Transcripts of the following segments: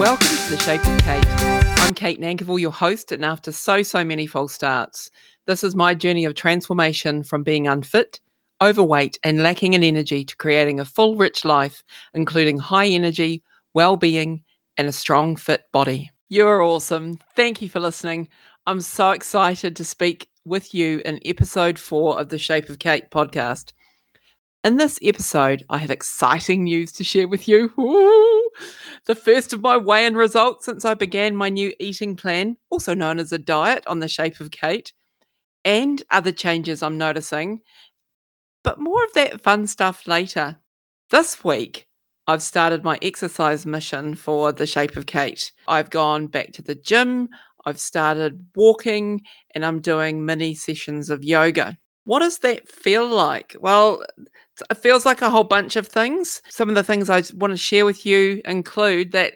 Welcome to The Shape of Kate. I'm Kate Nankivell, your host, and after so, so many false starts, this is my journey of transformation from being unfit, overweight, and lacking in energy to creating a full, rich life, including high energy, well being, and a strong, fit body. You're awesome. Thank you for listening. I'm so excited to speak with you in episode four of the Shape of Kate podcast. In this episode, I have exciting news to share with you. Ooh, the first of my weigh in results since I began my new eating plan, also known as a diet on the Shape of Kate, and other changes I'm noticing. But more of that fun stuff later. This week, I've started my exercise mission for the Shape of Kate. I've gone back to the gym, I've started walking, and I'm doing mini sessions of yoga. What does that feel like? Well, it feels like a whole bunch of things. Some of the things I want to share with you include that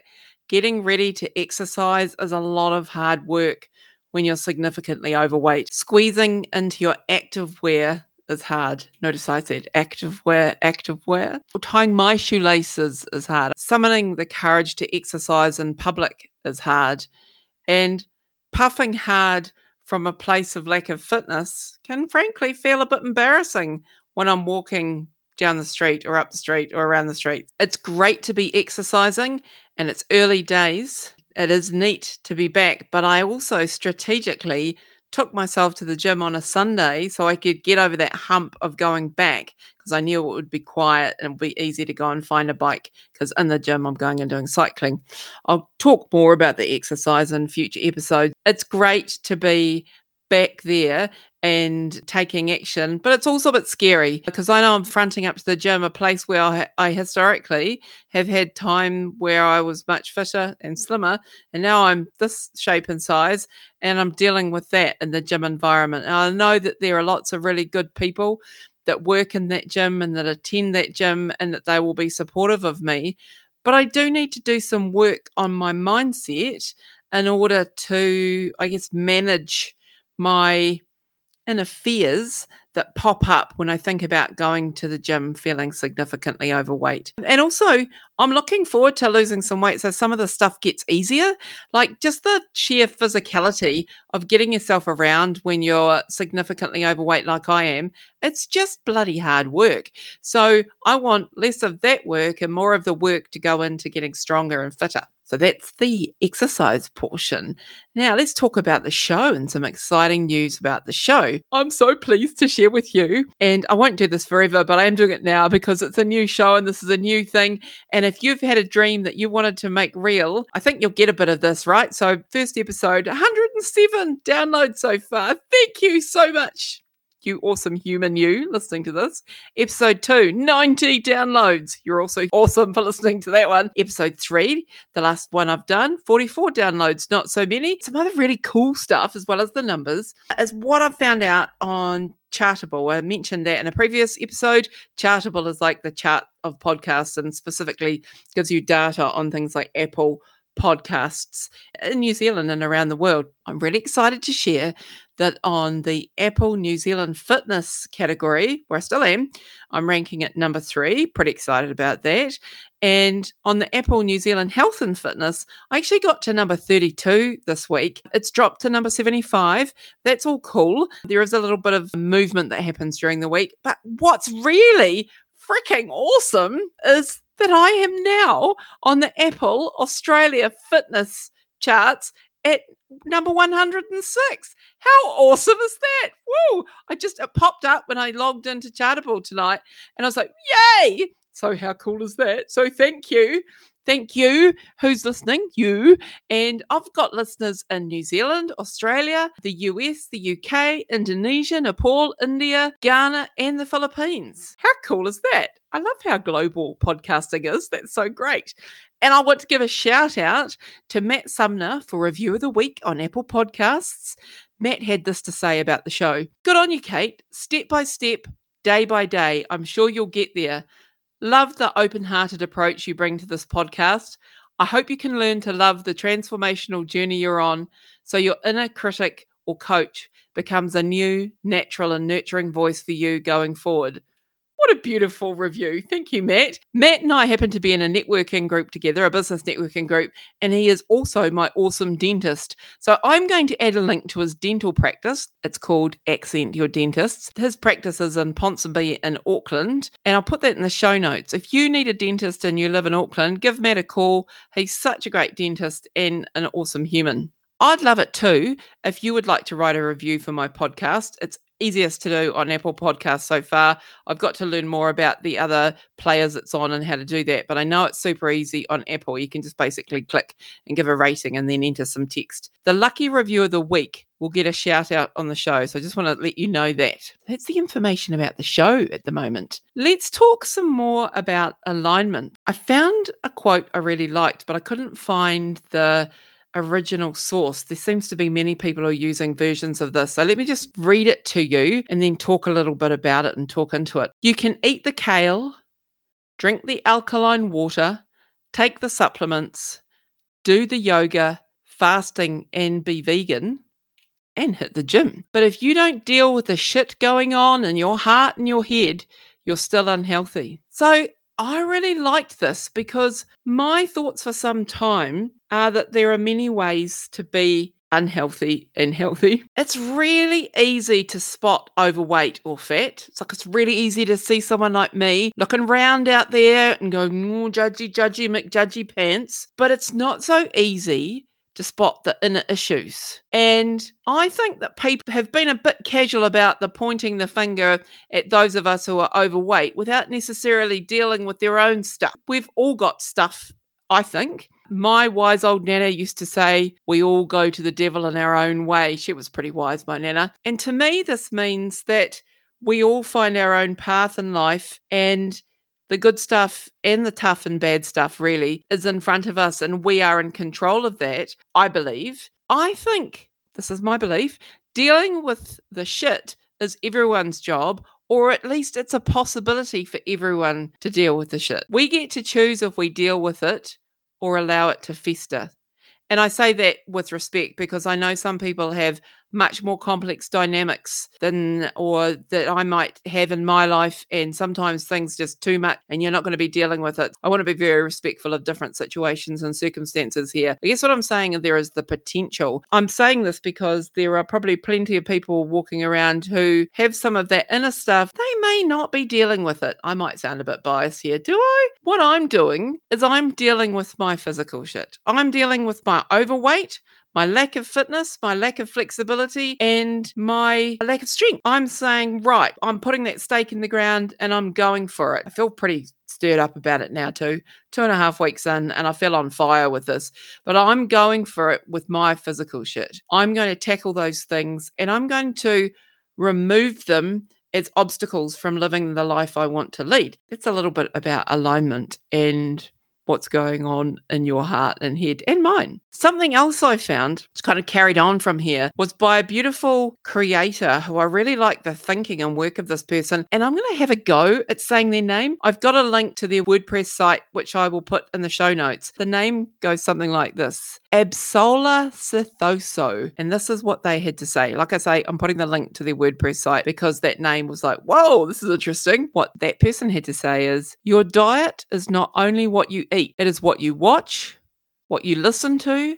getting ready to exercise is a lot of hard work when you're significantly overweight. Squeezing into your active wear is hard. Notice I said active wear, active wear. Tying my shoelaces is hard. Summoning the courage to exercise in public is hard. And puffing hard from a place of lack of fitness can frankly feel a bit embarrassing when I'm walking down the street or up the street or around the street. It's great to be exercising and it's early days. It is neat to be back, but I also strategically took myself to the gym on a Sunday so I could get over that hump of going back because I knew it would be quiet and it would be easy to go and find a bike because in the gym I'm going and doing cycling. I'll talk more about the exercise in future episodes. It's great to be back there and taking action. But it's also a bit scary because I know I'm fronting up to the gym, a place where I, I, historically have had time where I was much fitter and mm. slimmer. And now I'm this shape and size, and I'm dealing with that in the gym environment. And I know that there are lots of really good people that work in that gym and that attend that gym and that they will be supportive of me. But I do need to do some work on my mindset in order to, I guess, manage my inner fears that pop up when I think about going to the gym feeling significantly overweight. And also, I'm looking forward to losing some weight so some of the stuff gets easier. Like just the sheer physicality of getting yourself around when you're significantly overweight, like I am, it's just bloody hard work. So I want less of that work and more of the work to go into getting stronger and fitter. So that's the exercise portion. Now let's talk about the show and some exciting news about the show. I'm so pleased to share with you, and I won't do this forever, but I am doing it now because it's a new show and this is a new thing. And if you've had a dream that you wanted to make real, I think you'll get a bit of this, right? So, first episode, 107 downloads so far. Thank you so much you awesome human, you listening to this. Episode two, 90 downloads. You're also awesome for listening to that one. Episode three, the last one I've done, 44 downloads, not so many. Some other really cool stuff, as well as the numbers, is what I've found out on Chartable. I mentioned that in a previous episode. Chartable is like the chart of podcasts and specifically gives you data on things like Apple podcasts in New Zealand and around the world. I'm really excited to share that on the Apple New Zealand fitness category, where I still am, I'm ranking at number three. Pretty excited about that. And on the Apple New Zealand Health and Fitness, I actually got to number 32 this week. It's dropped to number 75. That's all cool. There is a little bit of movement that happens during the week. But what's really freaking awesome is that I am now on the Apple Australia fitness charts at number 106. How awesome is that? Woo! I just it popped up when I logged into Chartable tonight and I was like, yay! So how cool is that? So thank you. Thank you who's listening, you. And I've got listeners in New Zealand, Australia, the US, the UK, Indonesia, Nepal, India, Ghana, and the Philippines. How cool is that? I love how global podcasting is. That's so great. And I want to give a shout out to Matt Sumner for Review of the Week on Apple Podcasts. Matt had this to say about the show Good on you, Kate. Step by step, day by day, I'm sure you'll get there. Love the open hearted approach you bring to this podcast. I hope you can learn to love the transformational journey you're on so your inner critic or coach becomes a new, natural, and nurturing voice for you going forward. What a beautiful review. Thank you, Matt. Matt and I happen to be in a networking group together, a business networking group, and he is also my awesome dentist. So I'm going to add a link to his dental practice. It's called Accent Your Dentists. His practice is in Ponsonby in Auckland, and I'll put that in the show notes. If you need a dentist and you live in Auckland, give Matt a call. He's such a great dentist and an awesome human. I'd love it too if you would like to write a review for my podcast. It's easiest to do on Apple Podcasts so far. I've got to learn more about the other players it's on and how to do that, but I know it's super easy on Apple. You can just basically click and give a rating and then enter some text. The lucky review of the week will get a shout out on the show. So I just want to let you know that. That's the information about the show at the moment. Let's talk some more about alignment. I found a quote I really liked, but I couldn't find the original source. There seems to be many people are using versions of this. So let me just read it to you and then talk a little bit about it and talk into it. You can eat the kale, drink the alkaline water, take the supplements, do the yoga, fasting, and be vegan. And hit the gym. But if you don't deal with the shit going on in your heart and your head, you're still unhealthy. So I really liked this because my thoughts for some time are that there are many ways to be unhealthy and healthy. It's really easy to spot overweight or fat. It's like it's really easy to see someone like me looking round out there and go, oh, judgy, judgy, McJudgy pants. But it's not so easy to spot the inner issues. And I think that people have been a bit casual about the pointing the finger at those of us who are overweight without necessarily dealing with their own stuff. We've all got stuff, I think. My wise old Nana used to say, We all go to the devil in our own way. She was pretty wise, my Nana. And to me, this means that we all find our own path in life and the good stuff and the tough and bad stuff really is in front of us and we are in control of that i believe. I think this is my belief dealing with the shit is everyone's job or at least it's a possibility for everyone to deal with the shit. We get to choose if we deal with it or allow it to fester. And I say that with respect because I know some people have much more complex dynamics than or that I might have in my life and sometimes things just too much and you're not going to be dealing with it. I want to be very respectful of different situations and circumstances here. I guess what I'm saying is there is the potential. I'm saying this because there are probably plenty of people walking around who have some of that inner stuff. They may not be dealing with it. I might sound a bit biased here. Do I? What I'm doing is I'm dealing with my physical shit. I'm dealing with my overweight my lack of fitness, my lack of flexibility, and my lack of strength. I'm saying, right, I'm putting that stake in the ground and I'm going for it. I feel pretty stirred up about it now, too. Two and a half weeks in, and I feel on fire with this. But I'm going for it with my physical shit. I'm going to tackle those things and I'm going to remove them as obstacles from living the life I want to lead. It's a little bit about alignment and what's going on in your heart and head and mine. Something else I found, which kind of carried on from here, was by a beautiful creator who I really like the thinking and work of this person. And I'm going to have a go at saying their name. I've got a link to their WordPress site, which I will put in the show notes. The name goes something like this Absola Sithoso. And this is what they had to say. Like I say, I'm putting the link to their WordPress site because that name was like, whoa, this is interesting. What that person had to say is Your diet is not only what you eat, it is what you watch, what you listen to,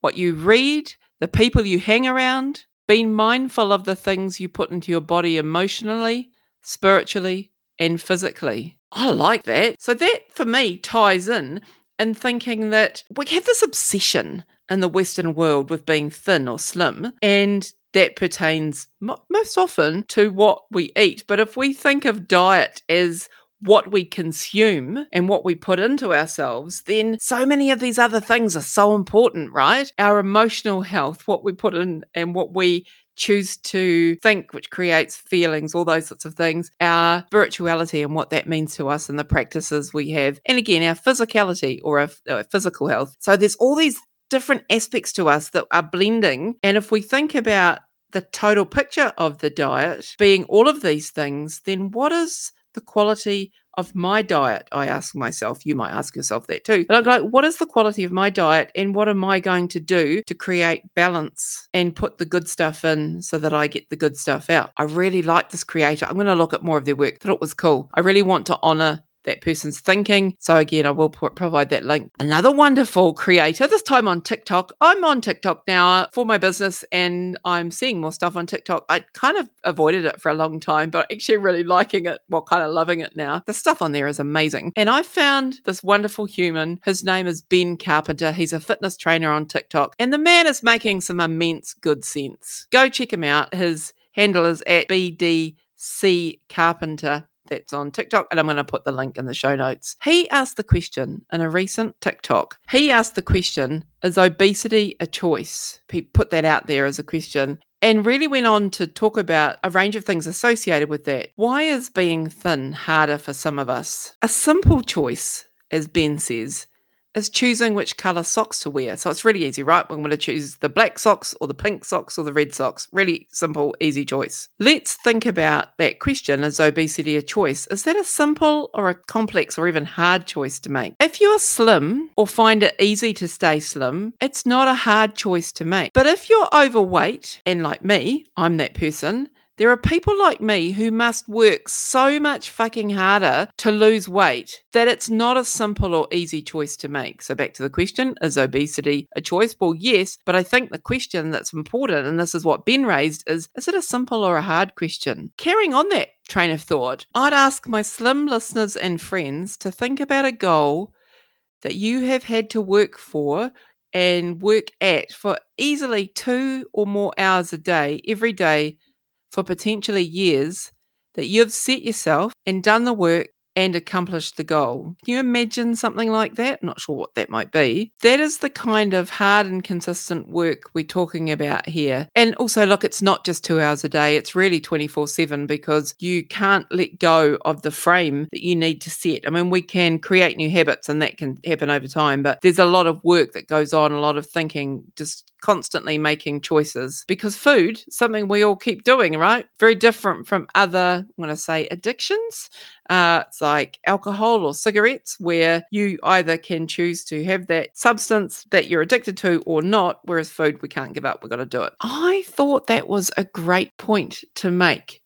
what you read, the people you hang around. being mindful of the things you put into your body emotionally, spiritually, and physically. I like that. So, that for me ties in in thinking that we have this obsession in the Western world with being thin or slim, and that pertains most often to what we eat. But if we think of diet as what we consume and what we put into ourselves, then so many of these other things are so important, right? Our emotional health, what we put in and what we choose to think, which creates feelings, all those sorts of things, our spirituality and what that means to us and the practices we have. And again, our physicality or our, our physical health. So there's all these different aspects to us that are blending. And if we think about the total picture of the diet being all of these things, then what is the quality of my diet? I ask myself. You might ask yourself that too. But hmm. I'm like, what is the quality of my diet and what am I going to do to create balance and put the good stuff in so that I get the good stuff out? I really like this creator. I'm going to look at more of their work. Thought it was cool. I really want to honor that person's thinking. So again, I will provide that link. Another wonderful creator, this time on TikTok. I'm on TikTok now for my business and I'm seeing more stuff on TikTok. I kind of avoided it for a long time, but actually really liking it, well, kind of loving it now. The stuff on there is amazing. And I found this wonderful human. His name is Ben Carpenter. He's a fitness trainer on TikTok. And the man is making some immense good sense. Go check him out. His handle is at BDC Carpenter that's on TikTok, and I'm going to put the link in the show notes. He asked the question in a recent TikTok. He asked the question Is obesity a choice? He put that out there as a question and really went on to talk about a range of things associated with that. Why is being thin harder for some of us? A simple choice, as Ben says, is choosing which color socks to wear. So it's really easy, right? We're going to choose the black socks or the pink socks or the red socks. Really simple, easy choice. Let's think about that question is obesity a choice? Is that a simple or a complex or even hard choice to make? If you're slim or find it easy to stay slim, it's not a hard choice to make. But if you're overweight, and like me, I'm that person, there are people like me who must work so much fucking harder to lose weight that it's not a simple or easy choice to make. So, back to the question is obesity a choice? Well, yes, but I think the question that's important, and this is what Ben raised, is is it a simple or a hard question? Carrying on that train of thought, I'd ask my slim listeners and friends to think about a goal that you have had to work for and work at for easily two or more hours a day every day for potentially years that you've set yourself and done the work and accomplished the goal. Can you imagine something like that? not sure what that might be. That is the kind of hard and consistent work we're talking about here. And also, look, it's not just two hours a day, it's really 24 7 because you can't let go of the frame that you need to set. I mean, we can create new habits and that can happen over time, but there's a lot of work that goes on, a lot of thinking, just constantly making choices because food something we all keep doing right? Very different from other i want to say addictions. Uh, it's like alcohol or cigarettes where you either can choose to have that substance that you're addicted to or not whereas food we can't give up we've got to do it. I thought that was a great point to make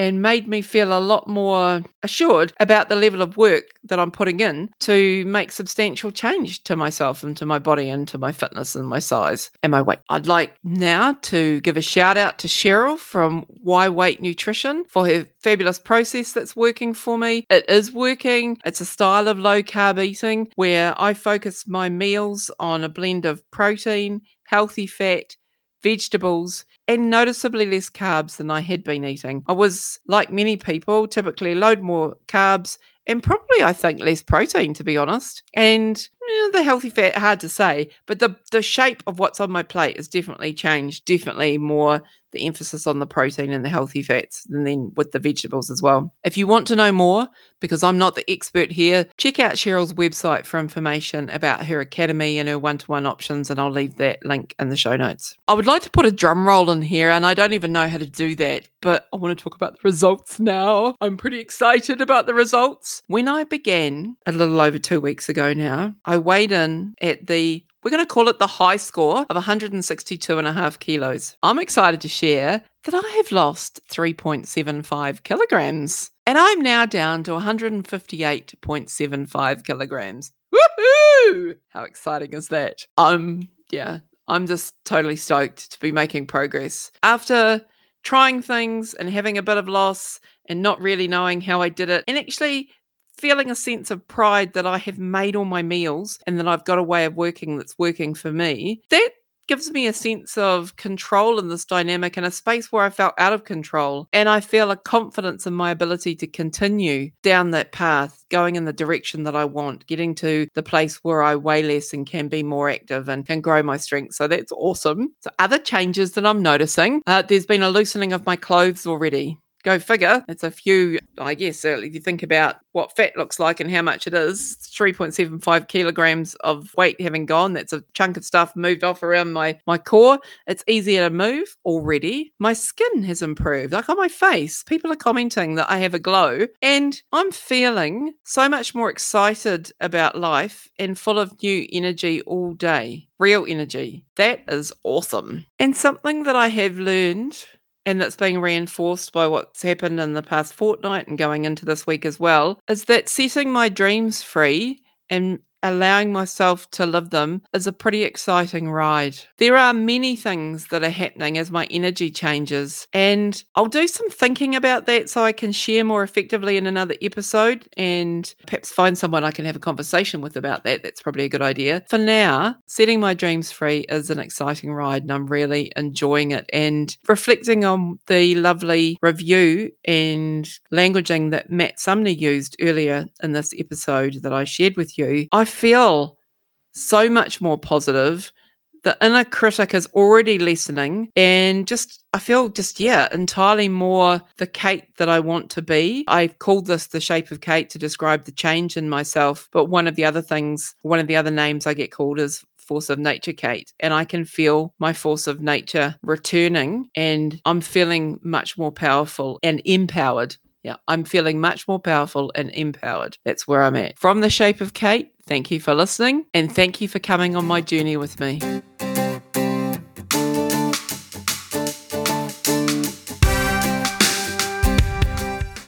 and made me feel a lot more assured about the level of work that I'm putting in to make substantial change to myself and to my body and to my fitness and my size and my weight. I'd like now to give a shout out to Sheryl from Why Weight Nutrition for her fabulous process that's working for me. It is working. It's a style of low carb eating where I focus my meals on a blend of protein, healthy fat, vegetables, and noticeably less carbs than I had been eating. I was, like many people, typically load more carbs and probably, I think, less protein, to be honest. And you know, the healthy fat, hard to say, but the, the shape of what's on my plate has definitely changed, definitely more the emphasis on the protein and the healthy fats, and then with the vegetables as well. If you want to know more, because I'm not the expert here, check out Sheryl's website for information about her academy and her one to one options, and I'll leave that link in the show notes. I would like to put a drum roll in here, and I don't even know how to do that, but I want to talk about the results now. I'm pretty excited about the results. When I began a little over two weeks ago now, I weighed in at the we're going to call it the high score of 162 and a half kilos. I'm excited to share that I have lost 3.75 kilograms and I'm now down to 158.75 kilograms. Woohoo! How exciting is that? I'm, yeah, I'm just totally stoked to be making progress. After trying things and having a bit of loss and not really knowing how I did it, and actually feeling a sense of pride that I have made all my meals and that I've got a way of working that's working for me, that gives me a sense of control in this dynamic and a space where I felt out of control. And I feel a confidence in my ability to continue down that path, going in the direction that I want, getting to the place where I weigh less and can be more active and can grow my strength. So that's awesome. So, other changes that I'm noticing uh, there's been a loosening of my clothes already. Go figure. It's a few, I guess, if you think about what fat looks like and how much it is 3.75 kilograms of weight having gone. That's a chunk of stuff moved off around my, my core. It's easier to move already. My skin has improved. Like on my face, people are commenting that I have a glow, and I'm feeling so much more excited about life and full of new energy all day. Real energy. That is awesome. And something that I have learned and that's being reinforced by what's happened in the past fortnight and going into this week as well, is that setting my dreams free and allowing myself to live them is a pretty exciting ride. There are many things that are happening as my energy changes, and I'll do some thinking about that so I can share more effectively in another episode and perhaps find someone I can have a conversation with about that. That's probably a good idea. For now, setting my dreams free is an exciting ride, and I'm really enjoying it. And reflecting on the lovely review and languaging that Matt Sumner used earlier in this episode that I shared with you, I feel so much more positive. The inner critic is already listening, and just I feel just, yeah, entirely more the Kate that I want to be. I've called this the shape of Kate to describe the change in myself. But one of the other things, one of the other names I get called is force of nature, Kate. And I can feel my force of nature returning, and I'm feeling much more powerful and empowered. Yeah, I'm feeling much more powerful and empowered. That's where I'm at. From the shape of Kate, Thank you for listening and thank you for coming on my journey with me.